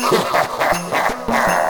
哈哈哈哈哈